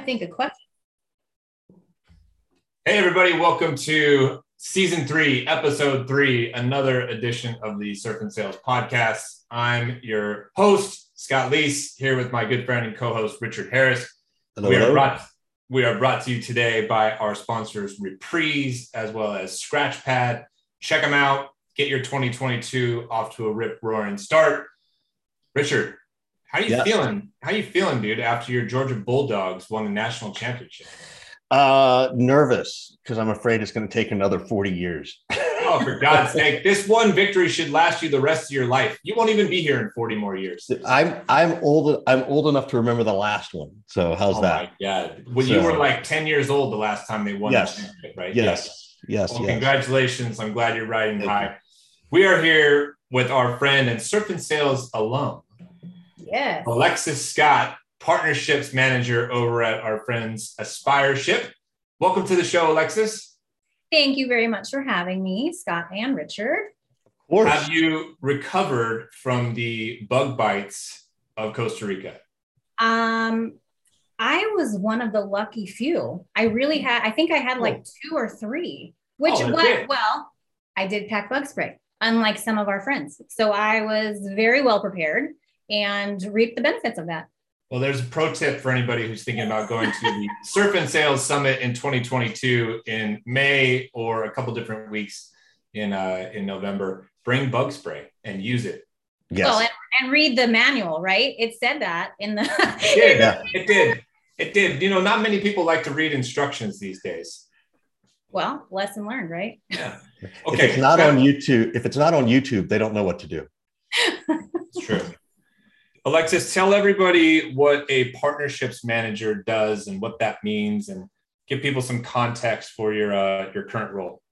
to think of questions. Hey, everybody, welcome to season three, episode three, another edition of the Surf and Sales podcast. I'm your host, Scott Leese, here with my good friend and co host, Richard Harris. Hello, we, are hello. brought, we are brought to you today by our sponsors, Reprise, as well as Scratchpad. Check them out. Get your 2022 off to a rip roaring start. Richard, how you feeling? How you feeling, dude? After your Georgia Bulldogs won the national championship? Uh, nervous because I'm afraid it's going to take another 40 years. Oh, for God's sake! This one victory should last you the rest of your life. You won't even be here in 40 more years. I'm I'm old. I'm old enough to remember the last one. So how's oh that? Yeah. God! Well, you were like 10 years old the last time they won Yes. the right? Yes, yes, Well, yes. congratulations. I'm glad you're riding Thank high. We are here with our friend and Surf and Sales alum, Yes. Alexis Scott, partnerships manager over at our friends Aspireship. Welcome to the show, Alexis. Thank you very much for having me, Scott and Richard. Of course. Have you recovered from the bug bites of Costa Rica? Um, I was one of the lucky few. I really had, I think I had like two or three, which, Oh, that's what, good. well, I did pack bug spray, unlike some of our friends. So I was very well prepared and reap the benefits of that. Well, there's a pro tip for anybody who's thinking about going to the Surf and Sales Summit in 2022 in May or a couple different weeks in uh, in November. Bring bug spray and use it. yes. Well, and, and read the manual, right? It said that in the. It did. Yeah. It did. It did. You know, not many people like to read instructions these days. well, lesson learned, right? Yeah. Okay. If Okay. it's not on YouTube, if it's not on YouTube, they don't know what to do. It's true. Alexis, tell everybody what a partnerships manager does and what that means, and give people some context for your uh, your current role.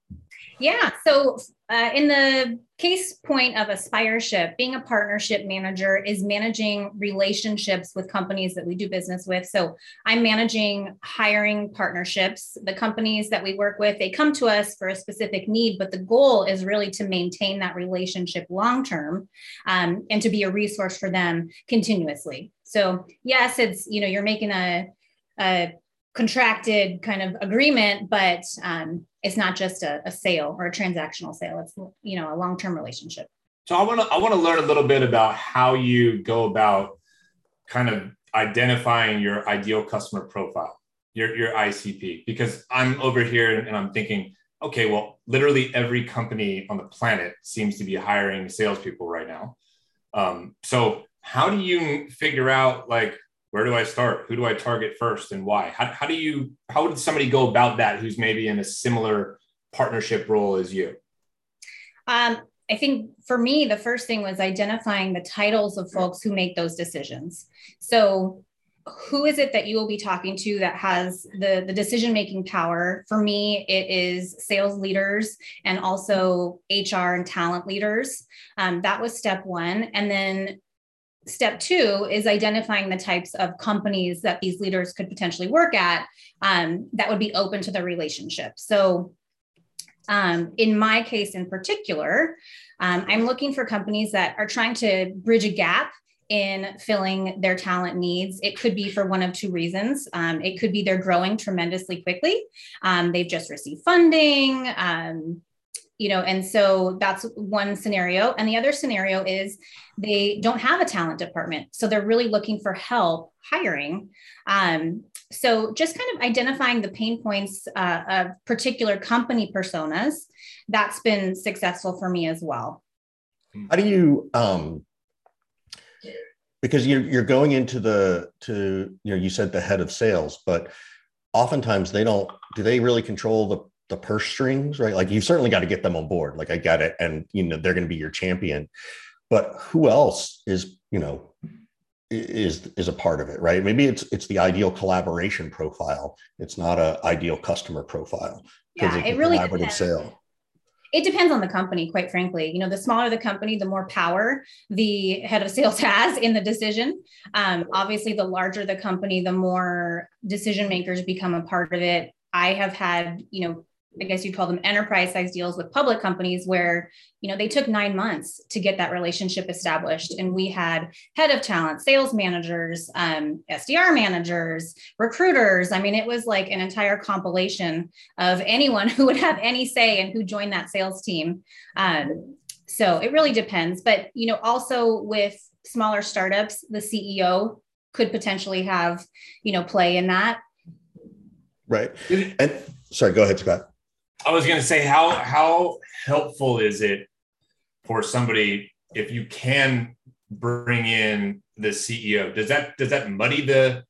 Yeah. So, uh, in the case point of Aspireship, being a partnership manager is managing relationships with companies that we do business with. So, I'm managing hiring partnerships. The companies that we work with, they come to us for a specific need, but the goal is really to maintain that relationship long term um, and to be a resource for them continuously. So, yes, it's, you know, you're making a, a contracted kind of agreement, but um, it's not just a, a sale or a transactional sale. It's you know a long-term relationship. So I want to I want to learn a little bit about how you go about kind of identifying your ideal customer profile, your your ICP, because I'm over here and I'm thinking, okay, well, literally every company on the planet seems to be hiring salespeople right now. Um, so how do you figure out like where do I start? Who do I target first and why? How, how do you how would somebody go about that who's maybe in a similar partnership role as you? Um, I think for me, the first thing was identifying the titles of folks who make those decisions. So, who is it that you will be talking to that has the, the decision making power? For me, it is sales leaders and also HR and talent leaders. Um, that was step one. And then step two is identifying the types of companies that these leaders could potentially work at um, that would be open to the relationship. So, um, in my case in particular, um, I'm looking for companies that are trying to bridge a gap in filling their talent needs. It could be for one of two reasons. Um, it could be they're growing tremendously quickly. Um, they've just received funding. Um, you know, and so that's one scenario. And the other scenario is they don't have a talent department. So they're really looking for help hiring. Um, so just kind of identifying the pain points uh, of particular company personas, that's been successful for me as well. How do you um because you're you're going into the to you know you said the head of sales, but oftentimes they don't do they really control the the purse strings, right? Like you've certainly got to get them on board. Like I get it, and you know they're going to be your champion. But who else is you know is is a part of it, right? Maybe it's it's the ideal collaboration profile. It's not a ideal customer profile. Yeah, it's it a really collaborative depends. sale. It depends on the company, quite frankly. You know, the smaller the company, the more power the head of sales has in the decision. Um, obviously, the larger the company, the more decision makers become a part of it. I have had, you know, I guess you'd call them enterprise size deals with public companies where, you know, they took nine months to get that relationship established. And we had head of talent, sales managers, um, SDR managers, recruiters. I mean, it was like an entire compilation of anyone who would have any say and who joined that sales team. Um, so it really depends. But, you know, also with smaller startups, the CEO could potentially have, you know, play in that. Right. And sorry, go ahead, Scott. I was going to say how how helpful is it for somebody if you can bring in the CEO? Does that does that muddy the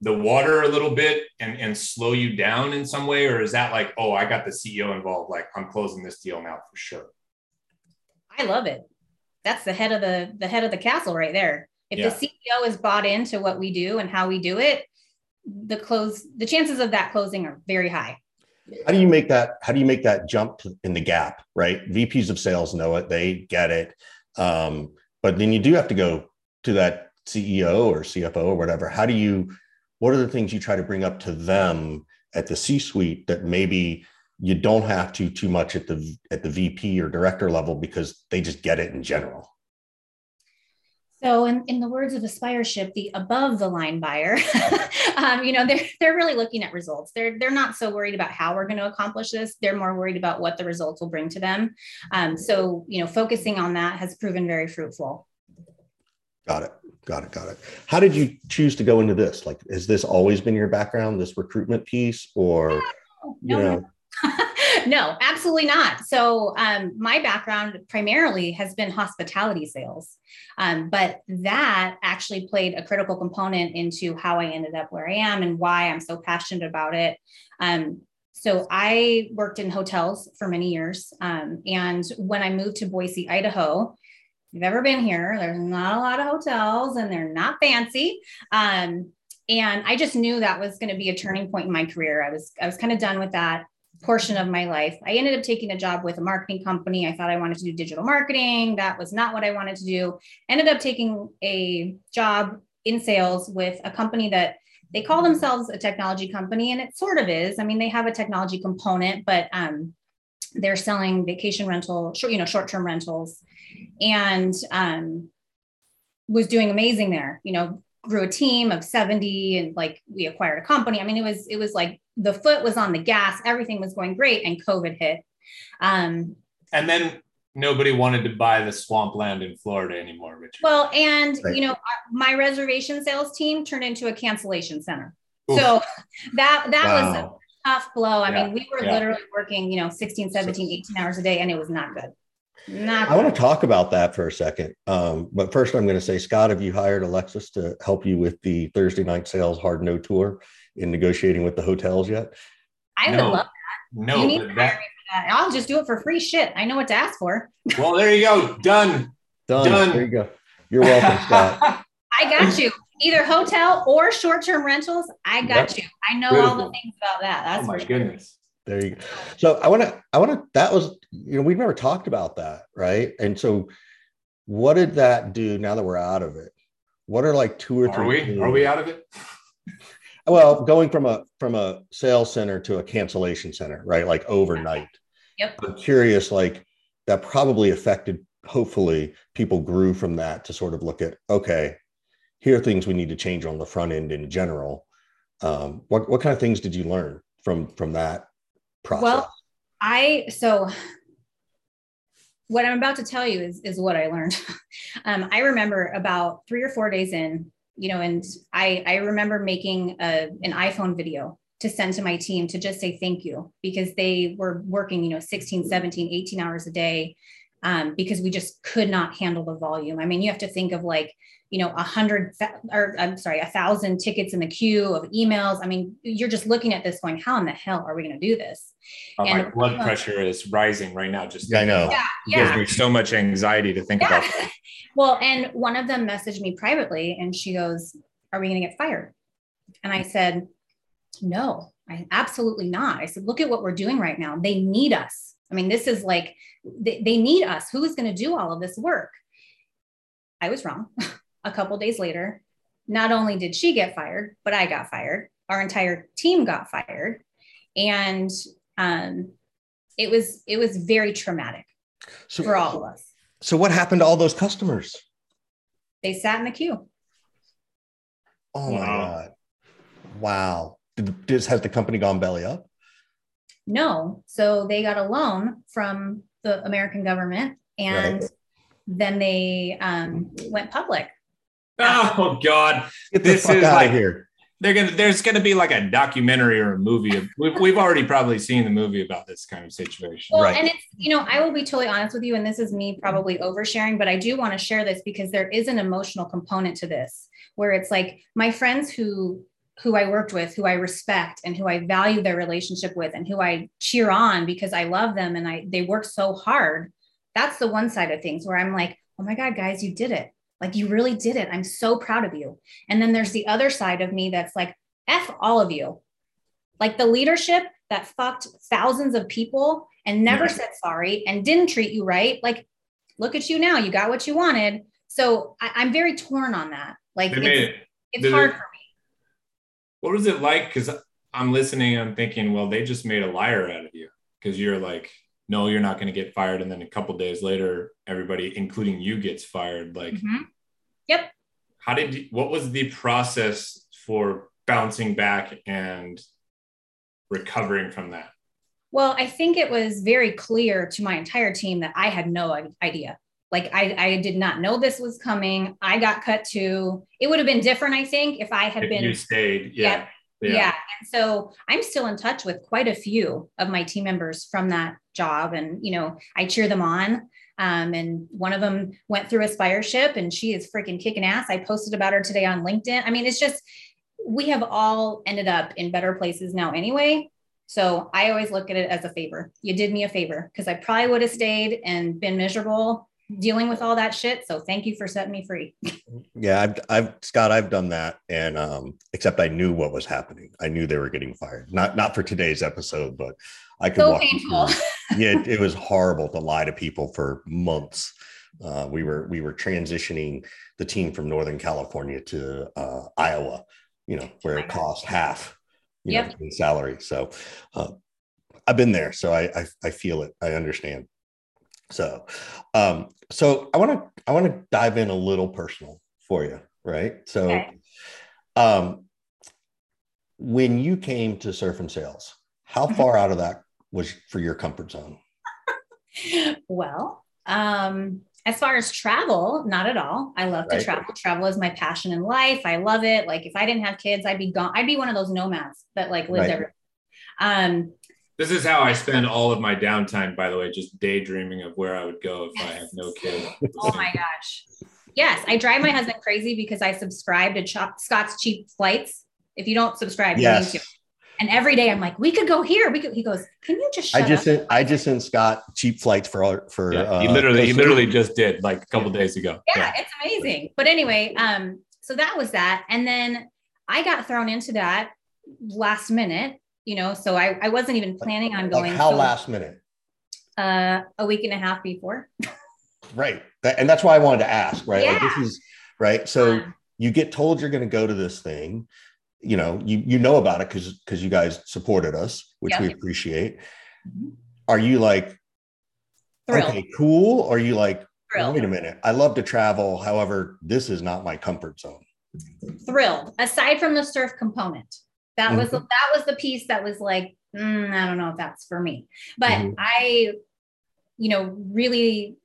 the water a little bit and and slow you down in some way, or is that like, oh, I got the CEO involved, like I'm closing this deal now for sure? I love it. That's the head of the the head of the castle right there. If yeah. the CEO is bought into what we do and how we do it, the close the chances of that closing are very high how do you make that how do you make that jump in the gap right? Vps of sales know it they get it um, but then you do have to go to that ceo or cfo or whatever. How do you what are the things you try to bring up to them at the c suite that maybe you don't have to too much at the at the vp or director level because they just get it in general so, in, in the words of Aspireship, the above the line buyer, um, you know, they're they're really looking at results. They're they're not so worried about how we're going to accomplish this. They're more worried about what the results will bring to them. Um, so, you know, focusing on that has proven very fruitful. Got it. Got it. Got it. How did you choose to go into this? Like, has this always been your background, this recruitment piece, or no, you know? No. no, absolutely not. So, um, my background primarily has been hospitality sales, um, but that actually played a critical component into how I ended up where I am and why I'm so passionate about it. Um, so, I worked in hotels for many years. Um, and when I moved to Boise, Idaho, if you've ever been here, there's not a lot of hotels and they're not fancy. Um, and I just knew that was going to be a turning point in my career. I was I was kind of done with that portion of my life. I ended up taking a job with a marketing company. I thought I wanted to do digital marketing. That was not what I wanted to do. Ended up taking a job in sales with a company that they call themselves a technology company, and it sort of is. I mean, they have a technology component, but um, they're selling vacation rental, short, you know, short-term rentals, and um, was doing amazing there. You know, grew a team of 70 and like we acquired a company. I mean, it was it was like the foot was on the gas, everything was going great, and COVID hit. Um, and then nobody wanted to buy the swampland in Florida anymore, Richard. Well, and right. you know, my reservation sales team turned into a cancellation center. Oof. So that that wow. was a tough blow. I yeah. mean, we were yeah. literally working, you know, 16, 17, 18 hours a day, and it was not good. Not I want to talk about that for a second. Um, but first, I'm going to say, Scott, have you hired Alexis to help you with the Thursday night sales hard no tour in negotiating with the hotels yet? I no. would love that. No, you need to that, that. I'll just do it for free. Shit, I know what to ask for. Well, there you go. Done. Done. Done. There you go. You're welcome, Scott. I got you. Either hotel or short-term rentals. I got yep. you. I know Beautiful. all the things about that. That's oh my goodness. There you go. So I want to, I want to, that was, you know, we've never talked about that. Right. And so what did that do now that we're out of it? What are like two or three? Are we, things? are we out of it? well, going from a, from a sales center to a cancellation center, right? Like overnight. Yep. I'm curious, like that probably affected, hopefully people grew from that to sort of look at, okay, here are things we need to change on the front end in general. Um, what, what kind of things did you learn from, from that process? Well, I so what I'm about to tell you is is what I learned. um, I remember about three or four days in, you know, and I I remember making a, an iPhone video to send to my team to just say thank you because they were working, you know, 16, 17, 18 hours a day um, because we just could not handle the volume. I mean, you have to think of like you know, a hundred or I'm sorry, a thousand tickets in the queue of emails. I mean, you're just looking at this going, how in the hell are we going to do this? Oh, and, my blood pressure is rising right now. Just yeah, I know. Yeah, it yeah. gives me so much anxiety to think yeah. about that. well, and one of them messaged me privately and she goes, Are we going to get fired? And I said, No, I absolutely not. I said, look at what we're doing right now. They need us. I mean, this is like they, they need us. Who is going to do all of this work? I was wrong. a couple days later, not only did she get fired, but I got fired. Our entire team got fired. and um, it was it was very traumatic So, for all of us. so what happened to all those customers? They sat in the queue. Oh my Wow. god! Wow. Did, did, has the company gone belly up? No, so they got a loan from the American government, and Right. then they um, went public. Oh God, Get the This fuck is out like- of here! they're gonna. There's gonna be like a documentary or a movie. Of, we've we've already probably seen the movie about this kind of situation. Well, Right. and it's, you know, I will be totally honest with you, and this is me probably oversharing, but I do want to share this because there is an emotional component to this where it's like my friends who who I worked with, who I respect and who I value their relationship with and who I cheer on because I love them and I they work so hard. That's the one side of things where I'm like, oh my God, guys, you did it. Like you really did it. I'm so proud of you. And then there's the other side of me that's like, F all of you. Like the leadership that fucked thousands of people and never Yeah. said sorry and didn't treat you right. Like, look at you now. You got what you wanted. So I, I'm very torn on that. Like They it's, it. it's did hard it- for me. What was it like? Because I'm listening. I'm thinking, well, they just made a liar out of you because you're like, no, you're not going to get fired, and then a couple days later, everybody, including you, gets fired. Like, Mhm. Yep. how did you, what was the process for bouncing back and recovering from that? Well, I think it was very clear to my entire team that I had no idea. Like I, I did not know this was coming. I got cut too. It would have been different, I think, if I had If been you stayed, yeah, yeah. And so I'm still in touch with quite a few of my team members from that job. And, you know, I cheer them on. Um, and one of them went through Aspireship and she is freaking kicking ass. I posted about her today on LinkedIn. I mean, it's just, we have all ended up in better places now anyway. So I always look at it as a favor. You did me a favor because I probably would have stayed and been miserable dealing with all that shit. So thank you for setting me free. Yeah, I've, I've Scott, I've done that, and um, except I knew what was happening. I knew they were getting fired. Not not for today's episode, but I could So walk painful. yeah, it, it was horrible to lie to people for months. Uh, we were we were transitioning the team from Northern California to uh, Iowa, you know, where it cost half, you Yep. know, in salary. So uh, I've been there, so I, I I feel it. I understand. So, um, so I want to I want to dive in a little personal for you, right? So, Okay. um, when you came to Surf and Sales, how Mm-hmm. far out of that was for your comfort zone? well, um, as far as travel, not at all. I love to travel. Travel is my passion in life. I love it. Like if I didn't have kids, I'd be gone. I'd be one of those nomads that like lives Right. everywhere. Um, This is how I spend all of my downtime, by the way, just daydreaming of where I would go if I had no kids. oh my gosh. Yes, I drive my husband crazy because I subscribe to Ch- Scott's Cheap Flights. If you don't subscribe, you Yes, need to. And every day I'm like, we could go here. We could. He goes, can you just shut I just up? sent I just sent Scott cheap flights for our for Yeah, he uh, literally, he literally just did like a couple days ago. yeah, it's amazing. But anyway, um, so that was that. And then I got thrown into that last minute, you know, so I, I wasn't even planning on Like going how so, last minute? uh, a week and a half before. Right. That, and that's why I wanted to ask, right? Like Yeah. this is right. So Um, you get told you're going to go to this thing, you know, you you know about it because because you guys supported us, which Yeah. we appreciate. Mhm. Are you like thrilled, okay, cool? Or are you like, thrilled, wait a minute, I love to travel. However, this is not my comfort zone. thrilled. Aside from the surf component, that was Mm-hmm. that was the piece that was like, mm, I don't know if that's for me. But Mhm. I, you know, really,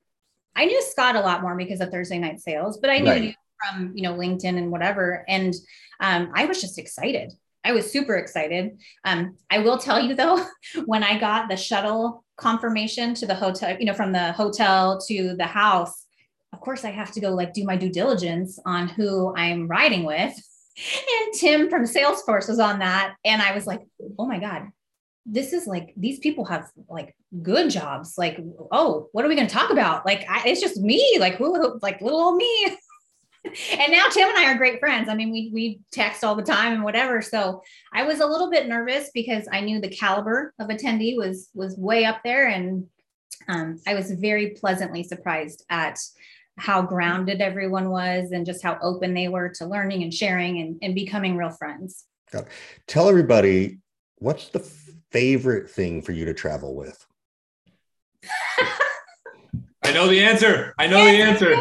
I knew Scott a lot more because of Thursday night sales, but I knew Right. you from you know LinkedIn and whatever, and um, I was just excited. I was super excited. Um, I will tell you though, when I got the shuttle confirmation to the hotel, you know, from the hotel to the house, of course I have to go like do my due diligence on who I'm riding with. And Tim from Salesforce was on that. And I was like, oh my God, this is like, these people have like good jobs. Like, oh, what are we going to talk about? Like, I, it's just me, like, who, who- like little old me. and now Tim and I are great friends. I mean, we, we text all the time and whatever. So I was a little bit nervous because I knew the caliber of attendee was, was way up there. And um, I was very pleasantly surprised at how grounded everyone was and just how open they were to learning and sharing and, and becoming real friends. Tell everybody what's the favorite thing for you to travel with? I know the answer. I know the answer.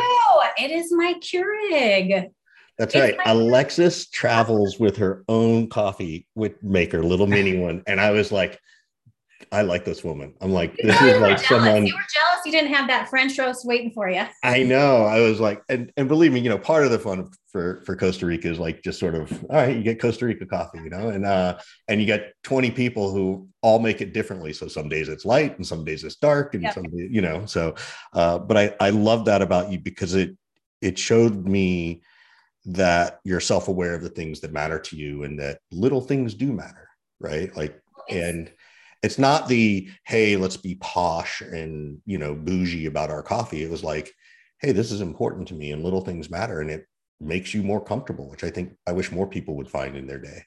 It is my Keurig. That's right. Alexis travels with her own coffee with maker, little mini one. And I was like, I like this woman. I'm like, this is like jealous. someone. You were jealous you didn't have that French roast waiting for you. I know. I was like, and, and believe me, you know, part of the fun for for Costa Rica is like just sort of, all right, you get Costa Rica coffee, you know, and uh, and you get 20 people who all make it differently. So some days it's light and some days it's dark, and yep. some you know. So, uh, but I I love that about you because it it showed me that you're self-aware of the things that matter to you and that little things do matter right like and it's not the hey let's be posh and you know bougie about our coffee. It was like hey this is important to me and little things matter and it makes you more comfortable which i think i wish more people would find in their day.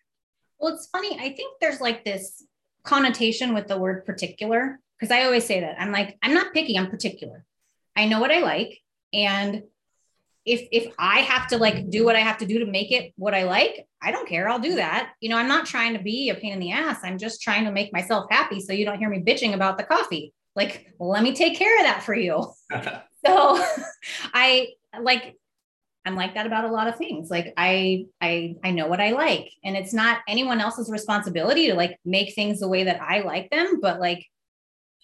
Well it's funny i think there's like this connotation with the word particular because i always say that. I'm like i'm not picky i'm particular. I know what i like and if if I have to like do what I have to do to make it what I like, I don't care. I'll do that. You know, I'm not trying to be a pain in the ass. I'm just trying to make myself happy so you don't hear me bitching about the coffee. Like, well, let me take care of that for you. so I like I'm like that about a lot of things. Like I I I know what I like and it's not anyone else's responsibility to like make things the way that I like them, but like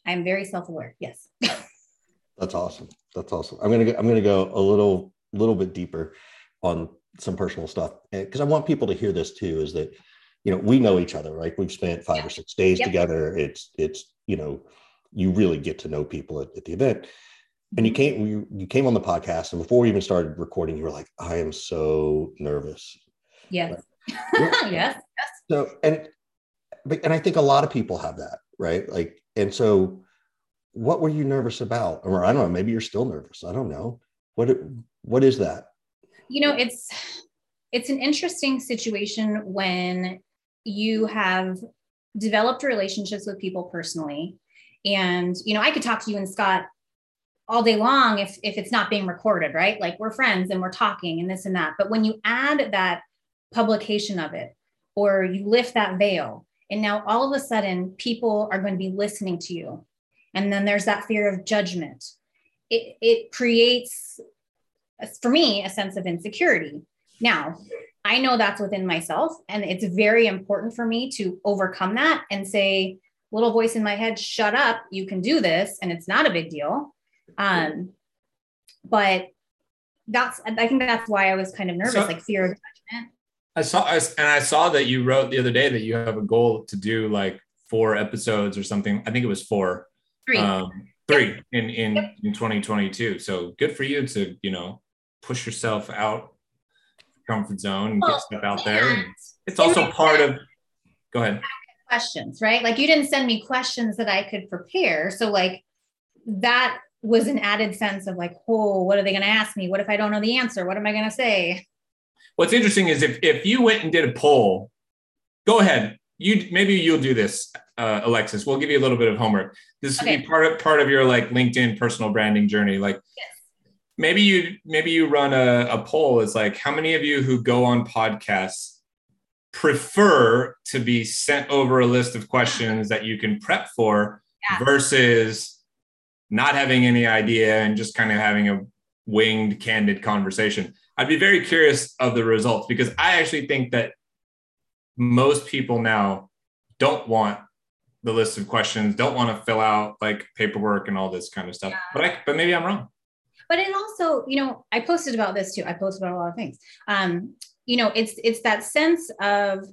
I'm very self-aware. Yes. That's awesome. That's awesome. I'm gonna go, I'm gonna go a little little bit deeper on some personal stuff because I want people to hear this too. Is that you know we know each other, right? We've spent five or six days yep. together. It's it's you know you really get to know people at, at the event. And you came you, you came on the podcast, and before we even started recording, you were like, "I am so nervous." Yes. yes. yes. So and and I think a lot of people have that, right? Like, and so what were you nervous about? Or I don't know, maybe you're still nervous. I don't know. What what is that? You know, it's it's an interesting situation when you have developed relationships with people personally. And you know, I could talk to you and Scott all day long if if it's not being recorded, right? Like we're friends and we're talking and this and that. But when you add that publication of it or you lift that veil and now all of a sudden people are going to be listening to you and then there's that fear of judgment it, it creates for me a sense of insecurity now i know that's within myself and it's very important for me to overcome that and say little voice in my head shut up you can do this and it's not a big deal um but that's i think that's why i was kind of nervous so, like fear of judgment i saw and i saw that you wrote the other day that you have a goal to do like four episodes or something i think it was four Three. Um, three yep. in in, yep. in 2022. So good for you to you know push yourself out comfort zone and well, get stuff out there. It's, it's also part sense. of. Go ahead. Questions, right? Like you didn't send me questions that I could prepare, so like that was an added sense of like, oh, what are they going to ask me? What if I don't know the answer? What am I going to say? What's interesting is if if you went and did a poll, go ahead. You maybe you'll do this uh, Alexis, we'll give you a little bit of homework. This okay. be part of part of your like LinkedIn personal branding journey. Like yes. Maybe you maybe you run a, a poll. It's like how many of you who go on podcasts prefer to be sent over a list of questions that you can prep for yeah. versus not having any idea and just kind of having a winged, candid conversation. I'd be very curious of the results because I actually think that most people now don't want the list of questions, don't want to fill out like paperwork and all this kind of stuff. Yeah. But I, but maybe I'm wrong. But it also, you know, I posted about this too. I posted about a lot of things. Um, you know, it's it's that sense of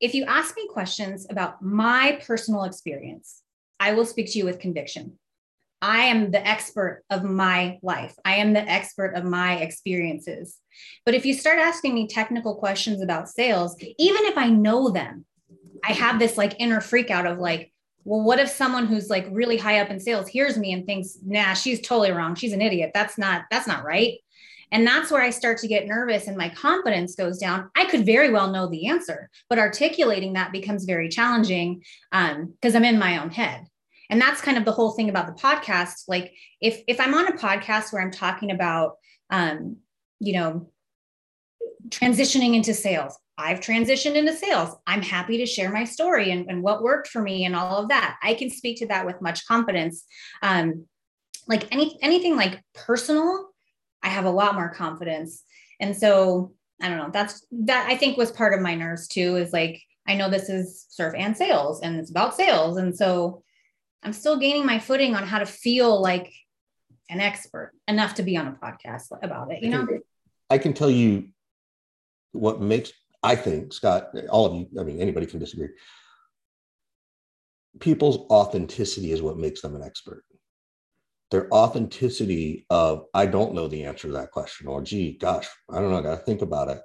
if you ask me questions about my personal experience, I will speak to you with conviction. I am the expert of my life. I am the expert of my experiences. But if you start asking me technical questions about sales, even if I know them, I have this like inner freak out of like, well, what if someone who's like really high up in sales hears me and thinks, nah, she's totally wrong. She's an idiot. That's not, that's not right. And that's where I start to get nervous and my confidence goes down. I could very well know the answer, but articulating that becomes very challenging because um, I'm in my own head. And that's kind of the whole thing about the podcast. Like if if I'm on a podcast where I'm talking about um, you know, transitioning into sales, I've transitioned into sales. I'm happy to share my story and, and, what worked for me and all of that. I can speak to that with much confidence. Um, like any anything like personal, I have a lot more confidence. And so I don't know. That's that I think was part of my nerves too. Is like I know this is surf and sales and it's about sales, and so I'm still gaining my footing on how to feel like an expert enough to be on a podcast about it. You know, I can tell you what makes I think, Scott, all of you, I mean, anybody can disagree. People's authenticity is what makes them an expert. Their authenticity of, I don't know the answer to that question, or gee, gosh, I don't know, I got to think about it.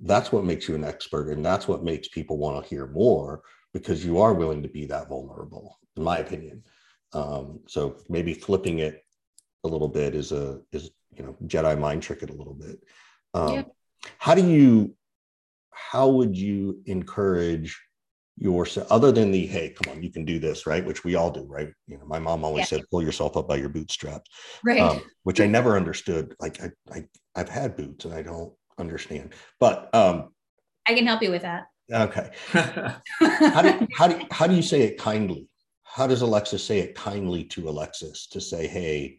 That's what makes you an expert. And that's what makes people want to hear more because you are willing to be that vulnerable, in my opinion. Um, so maybe flipping it a little bit is a, is, you know, Jedi mind trick it a little bit. Um, yeah. How do you how would you encourage yourself other than the hey come on you can do this right? Which we all do right? You know my mom always yeah. said pull yourself up by your bootstraps right. um, which i never understood. Like I, I i've had boots and i don't understand. But um i can help you with that. Okay. How do how do how do you say it kindly? How does alexis say it kindly to alexis to say hey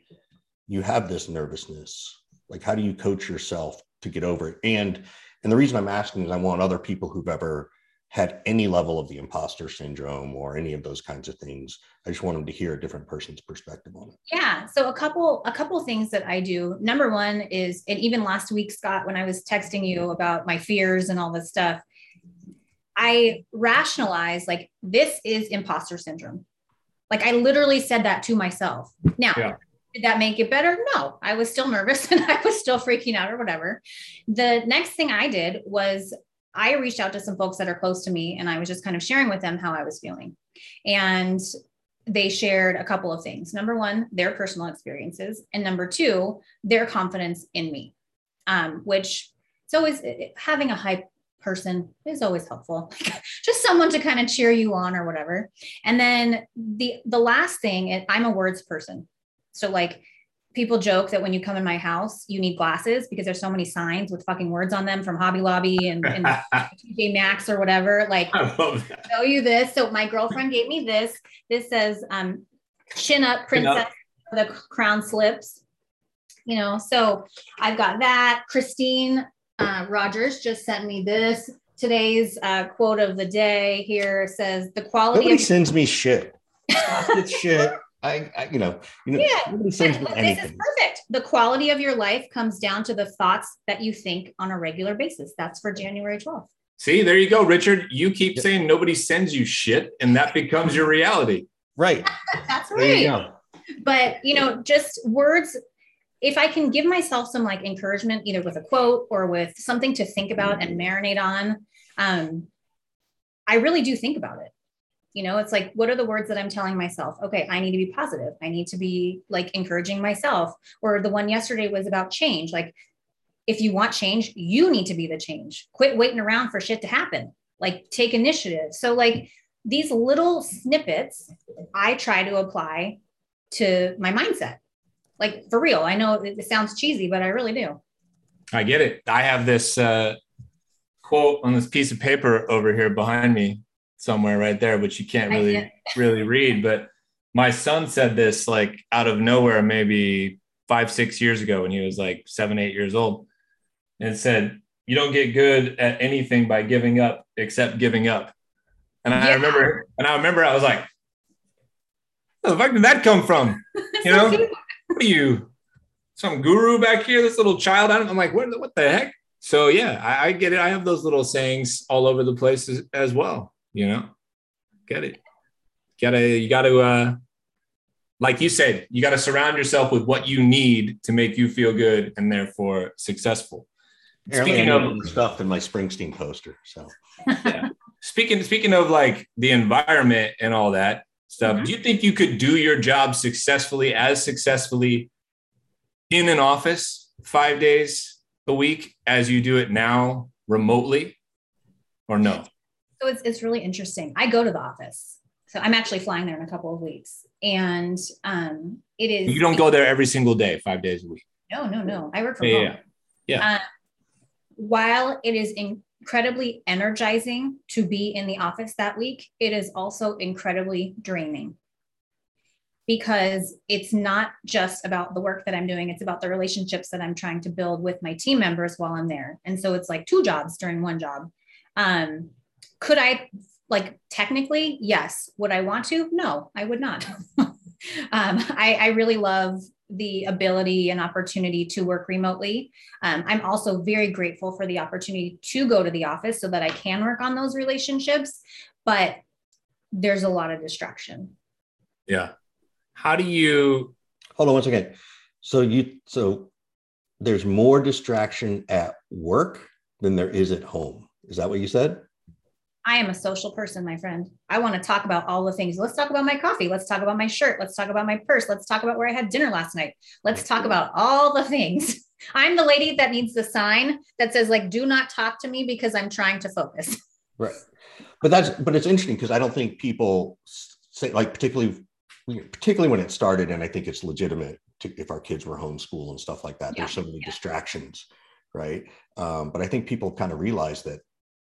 you have this nervousness. Like how do you coach yourself to get over it? And and the reason I'm asking is I want other people who've ever had any level of the imposter syndrome or any of those kinds of things. I just want them to hear a different person's perspective on it. Yeah. So a couple, a couple things that I do. Number one is, and even last week, Scott, when I was texting you about my fears and all this stuff, I rationalize like this is imposter syndrome. Like I literally said that to myself. Now, yeah. Did that make it better? No, I was still nervous and I was still freaking out or whatever. The next thing I did was I reached out to some folks that are close to me and I was just kind of sharing with them how I was feeling. And they shared a couple of things. Number one, their personal experiences. And number two, their confidence in me, um, which it's always having a hype person is always helpful just someone to kind of cheer you on or whatever and then the the last thing i'm a words person so like people joke that when you come in my house, you need glasses because there's so many signs with fucking words on them from Hobby Lobby and, and TJ Maxx or whatever. Like, show you this. So my girlfriend gave me this. This says um, "Chin Up Princess." Chin up. The crown slips. You know, so I've got that. Christine uh, Rogers just sent me this. Today's uh, quote of the day here says the quality. Nobody of- sends me shit. it's shit. I, I, you know, you know, yeah, nobody sends me anything. This is perfect. The quality of your life comes down to the thoughts that you think on a regular basis. That's for January 12th. See, there you go, Richard. You keep yep. saying nobody sends you shit, and that becomes your reality. Right. That's right. You but you know, just words. If I can give myself some like encouragement, either with a quote or with something to think about and marinate on, um, I really do think about it you know it's like what are the words that i'm telling myself? Okay i need to be positive. I need to be like encouraging myself. Or the one yesterday was about change. Like if you want change you need to be the change. Quit waiting around for shit to happen. Like take initiative. So like these little snippets i try to apply to my mindset. Like for real i know it sounds cheesy but i really do. I get it. I have this uh quote on this piece of paper over here behind me somewhere right there, which you can't really really read. But my son said this like out of nowhere, maybe five, six years ago when he was like seven, eight years old. And said, You don't get good at anything by giving up except giving up. And I remember, and I remember I was like, Where the fuck did that come from? You know, what are you, some guru back here, this little child? I'm like, what, what the heck? So yeah, I, I, get it. I have those little sayings all over the place as, as well you know? Get it. Gotta you gotta uh like you said you gotta surround yourself with what you need to make you feel good and therefore successful. Speaking of stuff in my springsteen poster so. Yeah. speaking speaking of like the environment and all that stuff mm-hmm. do you think you could do your job successfully as successfully in an office five days a week as you do it now remotely or no so it's, it's really interesting. I go to the office. So I'm actually flying there in a couple of weeks. And um, it is. You don't go there every single day, five days a week. No, no, no. I work from yeah, home. Yeah. yeah. Uh, while it is incredibly energizing to be in the office that week, it is also incredibly draining because it's not just about the work that I'm doing, it's about the relationships that I'm trying to build with my team members while I'm there. And so it's like two jobs during one job. Um, could I, like, technically, yes. Would I want to? No, I would not. um, I, I really love the ability and opportunity to work remotely. Um, I'm also very grateful for the opportunity to go to the office so that I can work on those relationships, but there's a lot of distraction. Yeah. How do you hold on one second? So you so there's more distraction at work than there is at home. Is that what you said? I am a social person, my friend. I want to talk about all the things. Let's talk about my coffee. Let's talk about my shirt. Let's talk about my purse. Let's talk about where I had dinner last night. Let's talk about all the things. I'm the lady that needs the sign that says like do not talk to me because I'm trying to focus. Right. But that's but it's interesting because I don't think people say like particularly particularly when it started and I think it's legitimate to, if our kids were homeschool and stuff like that. Yeah. There's so many yeah. distractions, right? Um, but I think people kind of realize that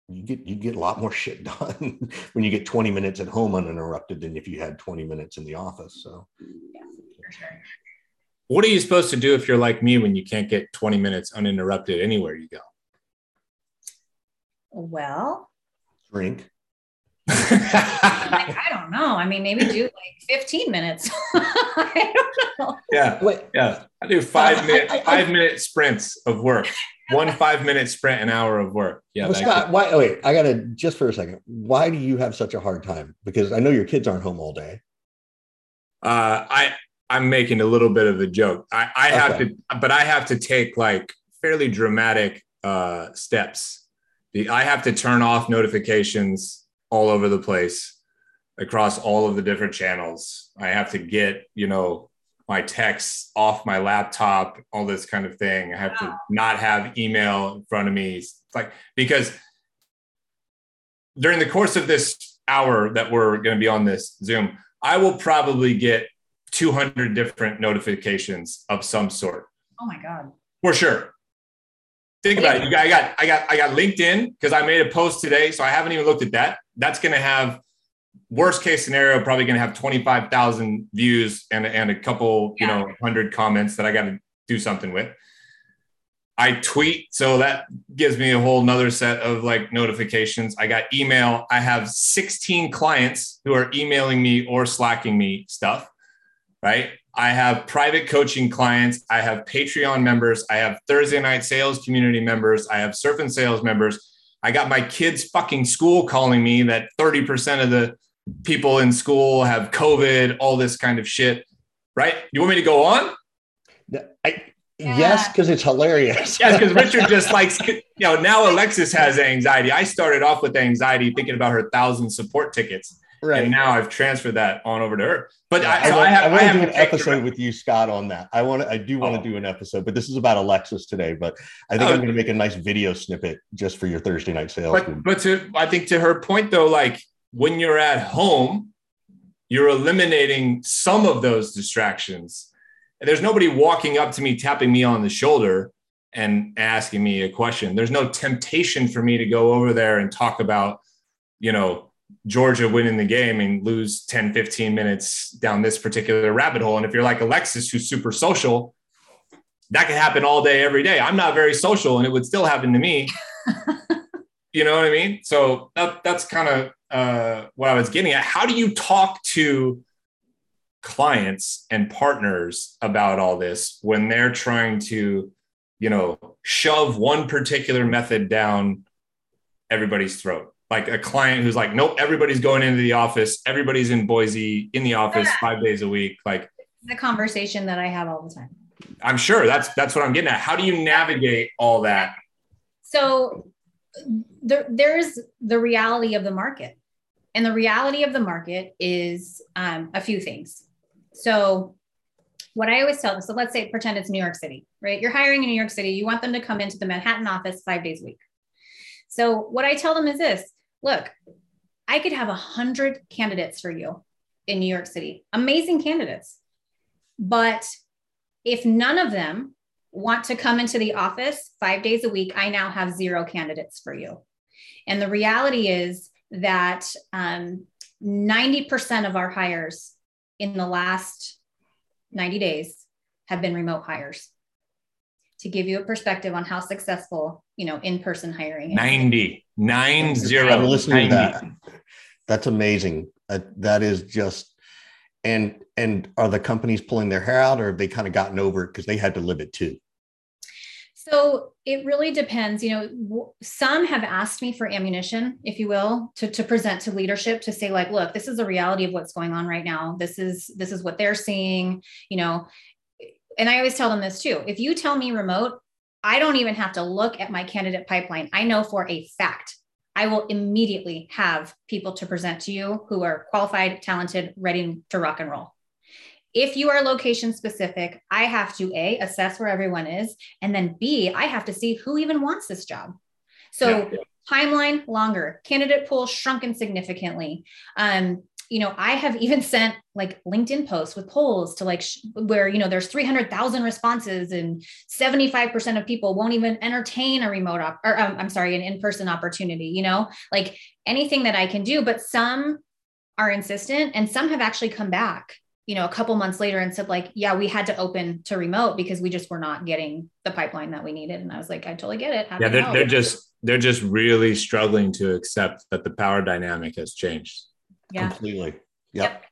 you get you get a lot more shit done when you get 20 minutes at home uninterrupted than if you had 20 minutes in the office. So yeah, for sure. What are you supposed to do if you're like me when you can't get 20 minutes uninterrupted anywhere you go? Well, drink. I don't know. I mean, maybe do like 15 minutes. I don't know. Yeah. Wait. Yeah. I do five uh, minute, five minute sprints of work one five minute sprint, an hour of work. Yeah. Well, Scott, why, oh, wait, I got to just for a second. Why do you have such a hard time? Because I know your kids aren't home all day. Uh, I, I'm making a little bit of a joke. I, I okay. have to, but I have to take like fairly dramatic uh, steps. I have to turn off notifications all over the place across all of the different channels. I have to get, you know, my texts off my laptop, all this kind of thing. I have wow. to not have email in front of me. It's like because during the course of this hour that we're going to be on this Zoom, I will probably get 200 different notifications of some sort. Oh my god. For sure. Think about it. You got, I got, I got, I got LinkedIn because I made a post today, so I haven't even looked at that. That's going to have worst case scenario, probably going to have 25,000 views and, and a couple, you know, hundred comments that I got to do something with. I tweet, so that gives me a whole nother set of like notifications. I got email. I have 16 clients who are emailing me or slacking me stuff, right? I have private coaching clients. I have Patreon members. I have Thursday night sales community members. I have surf and sales members. I got my kids' fucking school calling me that 30% of the people in school have COVID, all this kind of shit, right? You want me to go on? I, yeah. Yes, because it's hilarious. yes, because Richard just likes, you know, now Alexis has anxiety. I started off with anxiety thinking about her thousand support tickets. Right. And now I've transferred that on over to her. But yeah, I, so I, have, I want I to do an episode with you, Scott, on that. I want to, I do want to oh. do an episode, but this is about Alexis today. But I think oh. I'm going to make a nice video snippet just for your Thursday night sales. But, but to, I think to her point though, like when you're at home, you're eliminating some of those distractions. And There's nobody walking up to me, tapping me on the shoulder and asking me a question. There's no temptation for me to go over there and talk about, you know, Georgia winning the game and lose 10, 15 minutes down this particular rabbit hole. And if you're like Alexis, who's super social, that could happen all day, every day. I'm not very social and it would still happen to me. you know what I mean? So that, that's kind of uh, what I was getting at. How do you talk to clients and partners about all this when they're trying to, you know, shove one particular method down everybody's throat? Like a client who's like, nope, everybody's going into the office, everybody's in Boise in the office five days a week. Like the conversation that I have all the time. I'm sure that's that's what I'm getting at. How do you navigate all that? So there, there's the reality of the market. And the reality of the market is um, a few things. So, what I always tell them so let's say, pretend it's New York City, right? You're hiring in New York City, you want them to come into the Manhattan office five days a week. So, what I tell them is this look, I could have a hundred candidates for you in New York City, amazing candidates. But if none of them want to come into the office five days a week, I now have zero candidates for you. And the reality is that um, 90% of our hires in the last 90 days have been remote hires. To give you a perspective on how successful, you know, in-person hiring is. 90, nine zero. I'm listening to that. That's amazing. Uh, that is just, and and are the companies pulling their hair out, or have they kind of gotten over it because they had to live it too? So it really depends. You know, some have asked me for ammunition, if you will, to, to present to leadership to say, like, look, this is the reality of what's going on right now. This is this is what they're seeing. You know, and I always tell them this too. If you tell me remote, I don't even have to look at my candidate pipeline. I know for a fact I will immediately have people to present to you who are qualified, talented, ready to rock and roll. If you are location specific, I have to A, assess where everyone is, and then B, I have to see who even wants this job. So, Yeah. timeline longer, candidate pool shrunken significantly. Um, you know, I have even sent like LinkedIn posts with polls to like sh- where, you know, there's 300,000 responses and 75% of people won't even entertain a remote op- or um, I'm sorry, an in-person opportunity, you know, like anything that I can do, but some are insistent and some have actually come back, you know, a couple months later and said like, yeah, we had to open to remote because we just were not getting the pipeline that we needed. And I was like, I totally get it. Happy Yeah, they're, they're just they're just really struggling to accept that the power dynamic has changed. yeah. Completely. Yep.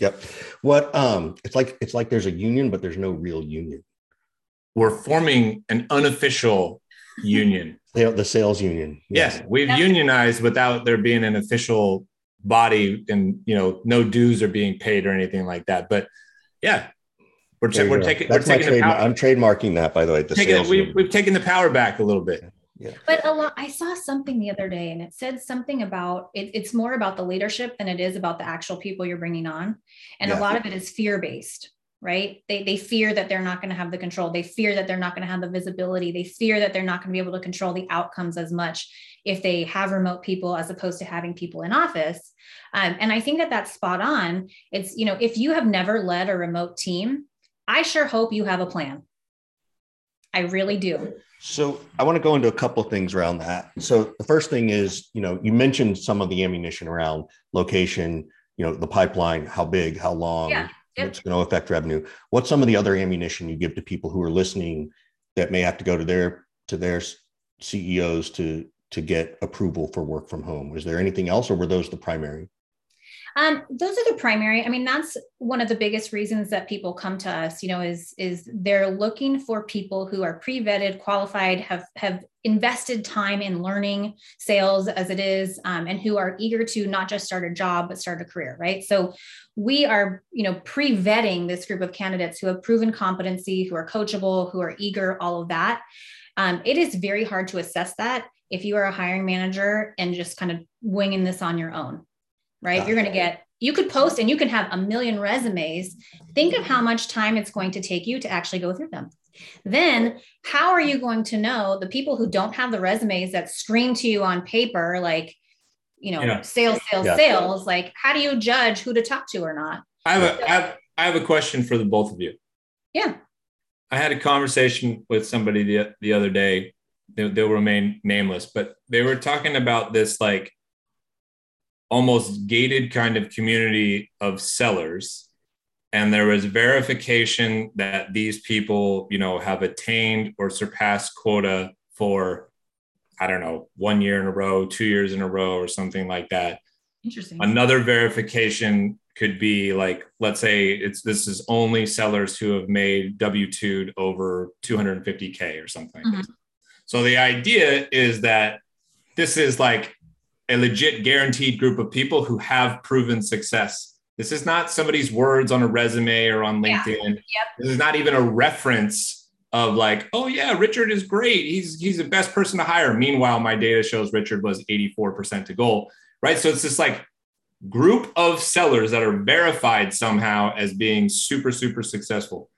Yep. What um it's like it's like there's a union, but there's no real union. We're forming an unofficial union. the sales union. Yes, we've That's- unionized without there being an official body, and you know, no dues are being paid or anything like that. But yeah, we're, ta- we're taking That's we're my taking the trademark. power. I'm trademarking that by the way. The taking it- sales we, union. we've taken the power back a little bit. Yeah. But a lot, I saw something the other day and it said something about it, it's more about the leadership than it is about the actual people you're bringing on. And Yeah. a lot of it is fear based, right? They, they fear that they're not going to have the control. They fear that they're not going to have the visibility. They fear that they're not going to be able to control the outcomes as much if they have remote people as opposed to having people in office. Um, and I think that that's spot on. It's, you know, if you have never led a remote team, I sure hope you have a plan. I really do. So I want to go into a couple of things around that. So the first thing is, you know, you mentioned some of the ammunition around location, you know, the pipeline, how big, how long, Yeah. It's going to affect revenue. What's some of the other ammunition you give to people who are listening that may have to go to their to their CEOs to to get approval for work from home? Was there anything else, or were those the primary? Um, those are the primary. I mean, that's one of the biggest reasons that people come to us. You know, is is they're looking for people who are pre-vetted, qualified, have have invested time in learning sales as it is, um, and who are eager to not just start a job but start a career. Right. So we are, you know, pre-vetting this group of candidates who have proven competency, who are coachable, who are eager, all of that. Um, it is very hard to assess that if you are a hiring manager and just kind of winging this on your own right? You're going to get, you could post and you can have a million resumes. Think of how much time it's going to take you to actually go through them. Then, how are you going to know the people who don't have the resumes that scream to you on paper, like, you know, Yeah. sales, sales, Yeah. sales? Like, how do you judge who to talk to or not? I have a I have, I have a question for the both of you. Yeah. I had a conversation with somebody the, the other day. They, they'll remain nameless, but they were talking about this like almost gated kind of community of sellers. And there was verification that these people, you know, have attained or surpassed quota for, I don't know, one year in a row, two years in a row, or something like that. Interesting. Another verification could be like, let's say it's this is only sellers who have made W 2 over 250K or something. Mhm. So the idea is that this is like a legit guaranteed group of people who have proven success. This is not somebody's words on a resume or on Yeah. LinkedIn. Yep. This is not even a reference of like, oh yeah, Richard is great. He's he's the best person to hire. Meanwhile, my data shows Richard was 84% to goal. Right. So it's this like group of sellers that are verified somehow as being super, super successful.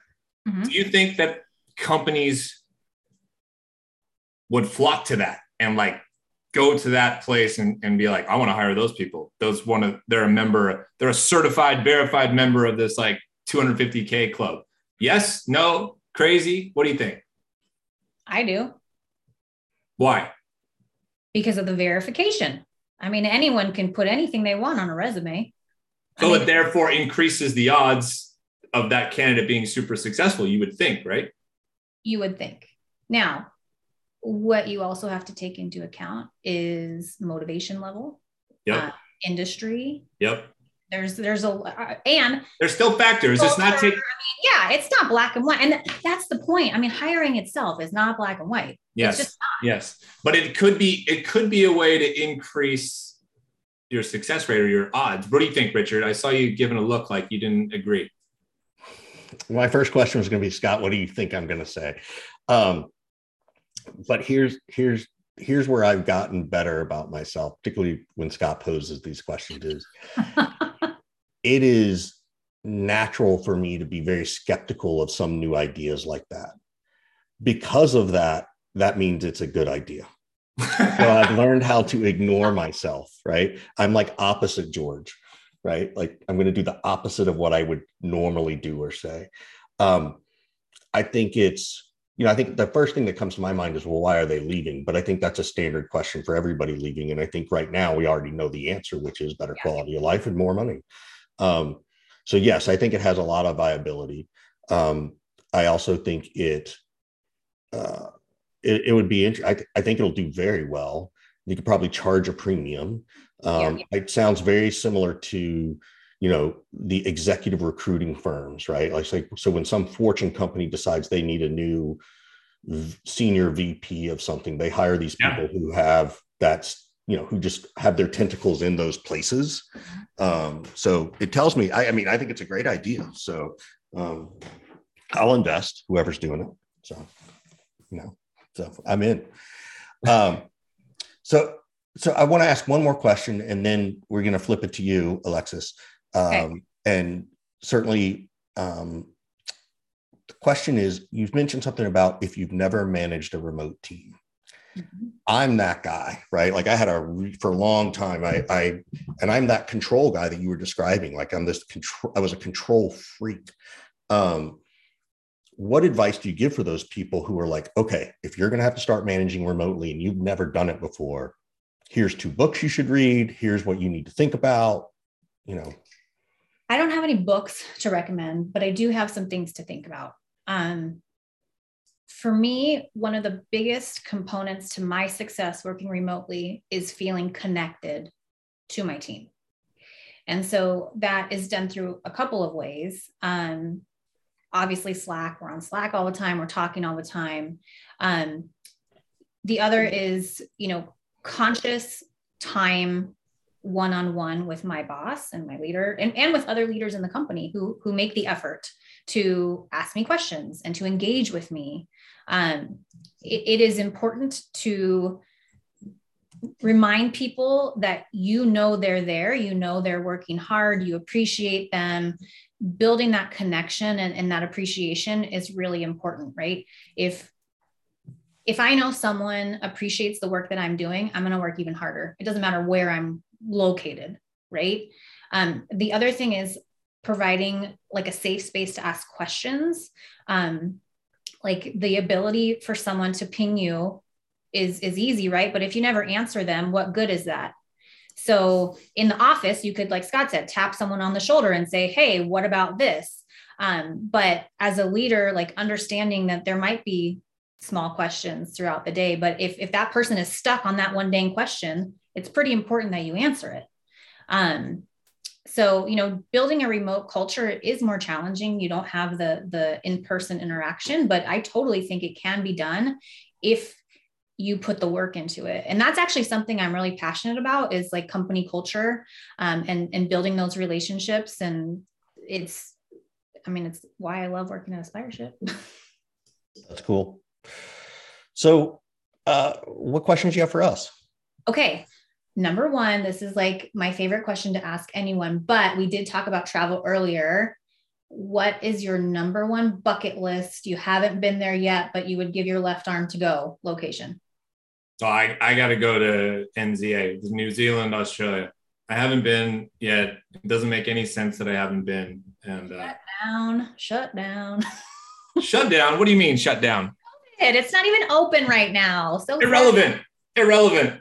Mhm. Do you think that companies would flock to that and like go to that place and, and be like, I want to hire those people. Those one of they're a member, they're a certified, verified member of this like 250k club. Yes, no, crazy. What do you think? I do. Why? because of the verification. I mean, anyone can put anything they want on a resume. So I mean, it therefore increases the odds of that candidate being super successful, you would think, right? you would think. Now, what you also have to take into account is motivation level, Yep. uh, industry. yep. There's there's a uh, and There's still factors. It's not culture, take. yeah, it's not black and white, and that's the point. I mean, hiring itself is not black and white. Yes. just yes. But it could be. It could be a way to increase your success rate or your odds. What do you think, Richard? I saw you giving a look like you didn't agree. my first question was going to be Scott. What do you think I'm going to say? Um, but here's here's here's where I've gotten better about myself, particularly when Scott poses these questions. Is it is natural for me to be very skeptical of some new ideas like that. Because of that, that means it's a good idea. So I've learned how to ignore myself, right? I'm like opposite George, right? Like I'm going to do the opposite of what I would normally do or say. Um, I think it's, you know, I think the first thing that comes to my mind is, well, why are they leaving? But I think that's a standard question for everybody leaving. And I think right now we already know the answer, which is better Yeah. quality of life and more money. Um, so yes, I think it has a lot of viability. Um, I also think it, uh, it, it would be interesting. I, I think it'll do very well. You could probably charge a premium. Um, It sounds very similar to, you know, the executive recruiting firms, right? Like, say, so when some Fortune company decides they need a new senior VP of something, they hire these Yeah. people who have that's, you know, who just have their tentacles in those places. Um, so it tells me, I, I mean, I think it's a great idea. So um, I'll invest, whoever's doing it. So, you know, so I'm in. Um, so, so I want to ask one more question, and then we're going to flip it to you, Alexis. Um, Okay. And certainly, um, the question is: You've mentioned something about if you've never managed a remote team. Mhm. I'm that guy, right? Like I had a for a long time. I, I, and I'm that control guy that you were describing. Like I'm this control. I was a control freak. Um, what advice do you give for those people who are like, okay, if you're going to have to start managing remotely and you've never done it before, here's two books you should read. Here's what you need to think about. You know, I don't have any books to recommend, but I do have some things to think about. Um, for me, one of the biggest components to my success working remotely is feeling connected to my team. And so that is done through a couple of ways. Um, obviously, Slack, we're on Slack all the time, we're talking all the time. Um, the other is, you know, conscious time one-on-one with my boss and my leader and, and with other leaders in the company who who make the effort to ask me questions and to engage with me. Um, it, it is important to remind people that you know they're there you know they're working hard you appreciate them. Building that connection and, and that appreciation is really important right? If if i know someone appreciates the work that i'm doing i'm going to work even harder. It doesn't matter where i'm located right? Um, the other thing is providing like a safe space to ask questions. Um, like the ability for someone to ping you is is easy right? But if you never answer them what good is that? So in the office you could like scott said tap someone on the shoulder and say hey what about this? Um, but as a leader like understanding that there might be small questions throughout the day but if if that person is stuck on that one dang question it's pretty important that you answer it. Um, so you know building a remote culture is more challenging. You don't have the the in-person interaction but i totally think it can be done if you put the work into it. And that's actually something i'm really passionate about is like company culture um, and and building those relationships. And it's i mean it's why i love working at aspireship that's cool. So, uh, what questions do you have for us? okay number one this is like my favorite question to ask anyone but we did talk about travel earlier what is your number one bucket list you haven't been there yet but you would give your left arm to go location So I, I got to go to NZA, New Zealand, Australia. I haven't been yet. It doesn't make any sense that I haven't been. And uh, shut down shut down shut down. What do you mean shut down? it's not even open right now so Irrelevant. Irrelevant.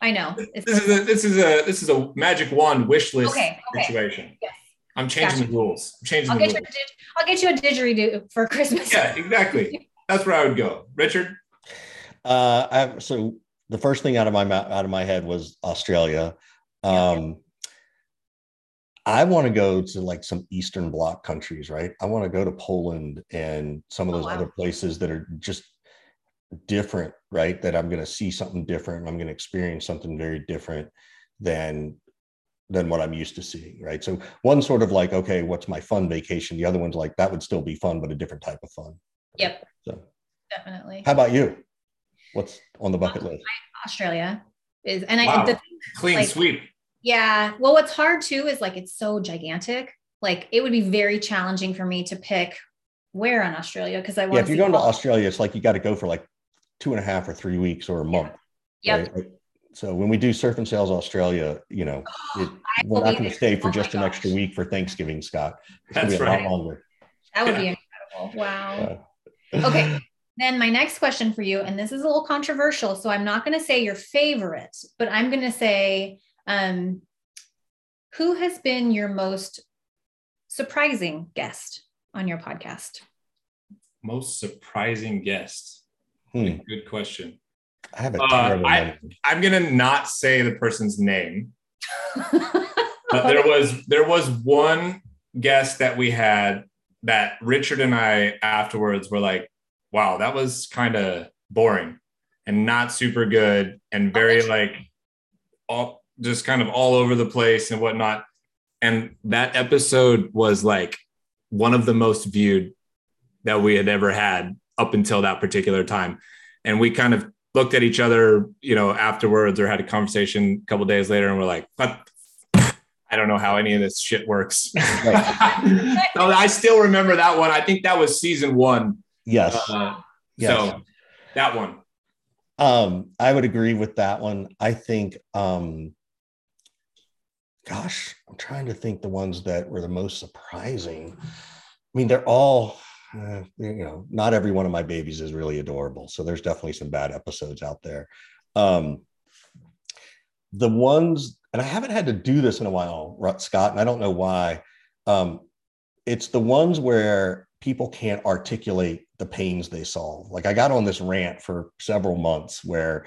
I know. It's this is a this is a this is a magic wand wish list okay, okay. situation. Yes. I'm changing gotcha. the rules. I'm changing I'll the get rules. You a, I'll get you a didgeridoo for Christmas. Yeah, exactly. That's where I would go. Richard. Uh, I, so the first thing out of my out of my head was Australia. Um, I want to go to like some Eastern Bloc countries, right? I want to go to Poland and some of oh, those oh, wow. other places that are just different, right? That I'm going to see something different. I'm going to experience something very different than than what I'm used to seeing, right? So one sort of like, okay, what's my fun vacation? The other one's like that would still be fun, but a different type of fun. Yep. So definitely. How about you? What's on the um, bucket list? Australia is, and wow. I the, clean like, sweep. Yeah. Well, what's hard too is like it's so gigantic. Like it would be very challenging for me to pick where on Australia because I want. Yeah, if you're going to Australia, it's like you got to go for like two and a half or three weeks or a month. Yep. Right? So when we do Surf and Sales Australia, you know, it, we're not going to stay for oh just an gosh. extra week for Thanksgiving, Scott. It's going to be a right. lot longer. That would be incredible. Wow. Uh, okay. Then my next question for you, and this is a little controversial, so I'm not going to say your favorite, but I'm going to say, um, who has been your most surprising guest on your podcast? Most surprising guest. Hmm. Good question. I have a uh, I, I'm gonna not say the person's name. but there was there was one guest that we had that Richard and I afterwards were like, wow, that was kind of boring and not super good and very like all just kind of all over the place and whatnot. And that episode was like one of the most viewed that we had ever had up until that particular time. And we kind of looked at each other, you know, afterwards or had a conversation a couple days later and we're like, what? I don't know how any of this shit works. Right. so I still remember that one. I think that was season one. Yes. Uh, yes. So that one. Um, I would agree with that one. I think, um, gosh, I'm trying to think the ones that were the most surprising. I mean, they're all, uh, you know, not every one of my babies is really adorable. So there's definitely some bad episodes out there. Um, the ones, and I haven't had to do this in a while, Scott, and I don't know why. Um, it's the ones where people can't articulate the pains they solve. Like I got on this rant for several months where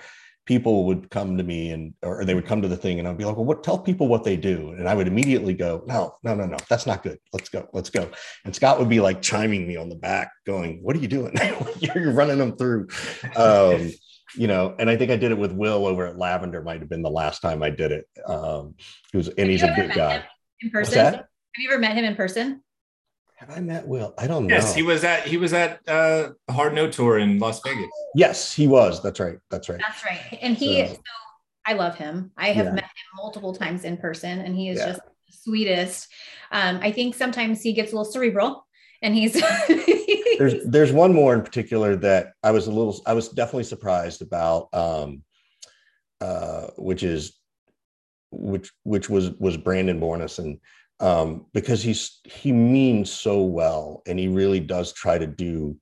people would come to me and or they would come to the thing and I'd be like, well, what tell people what they do. And I would immediately go, no, no, no, no, that's not good. Let's go, let's go. And Scott would be like chiming me on the back, going, What are you doing? You're running them through. Um, you know, and I think I did it with Will over at Lavender, might have been the last time I did it. Um, he was and he's a good guy. In person? Have you ever met him in person? Have I met Will? I don't know. Yes, he was at he was at uh Hard No Tour in Las Vegas. Yes, he was. That's right. That's right. That's right. And he so, so I love him. I have yeah. met him multiple times in person and he is yeah. just the sweetest. Um, I think sometimes he gets a little cerebral and he's there's there's one more in particular that I was a little I was definitely surprised about um uh which is which which was was Brandon Bornancin and um, because he's he means so well and he really does try to do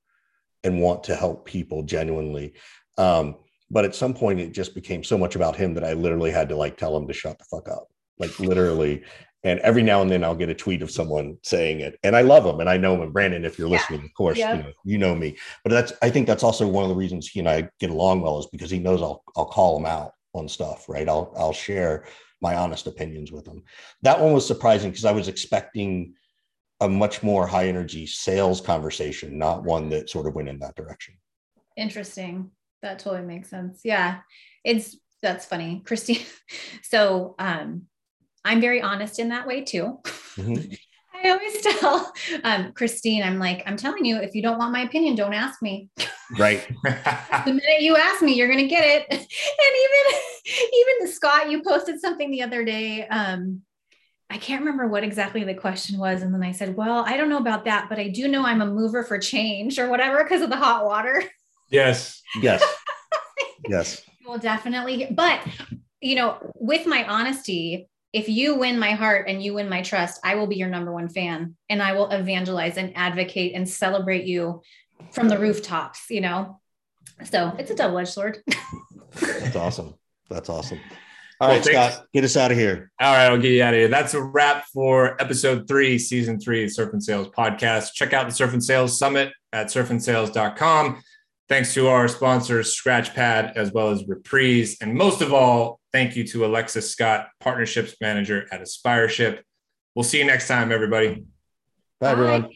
and want to help people genuinely. Um, but at some point it just became so much about him that i literally had to like tell him to shut the fuck up. Like literally. And every now and then i'll get a tweet of someone saying it. And i love him and i know him. And brandon if you're yeah. listening of course yeah. you, know, you know me. But that's i think that's also one of the reasons he and i get along well is because he knows i'll i'll call him out on stuff right? I'll i'll share my honest opinions with them. That one was surprising because I was expecting a much more high energy sales conversation, not one that sort of went in that direction. Interesting. That totally makes sense. Yeah. It's that's funny. Christine. So um I'm very honest in that way too. Mm-hmm. I always tell um, Christine, I'm like, I'm telling you, if you don't want my opinion, don't ask me. Right. the minute you ask me, you're gonna get it. And even even Scott, you posted something the other day. Um, I can't remember what exactly the question was. And then I said, Well, I don't know about that, but I do know I'm a mover for change or whatever because of the hot water. Yes. Yes. yes. Well, definitely. But you know, with my honesty, if you win my heart and you win my trust, I will be your number one fan and I will evangelize and advocate and celebrate you from the rooftops, you know? So it's a double edged sword. That's awesome. That's awesome. All well, right, Scott, get us out of here. All right, I'll get you out of here. That's a wrap for episode three, season three of Surf and Sales podcast. Check out the Surf and Sales Summit at surfandsales.com. Thanks to our sponsors, Scratchpad, as well as Reprise. And most of all, thank you to Alexis Scott, Partnerships Manager at Aspireship. We'll see you next time, everybody. Bye, Bye. everyone.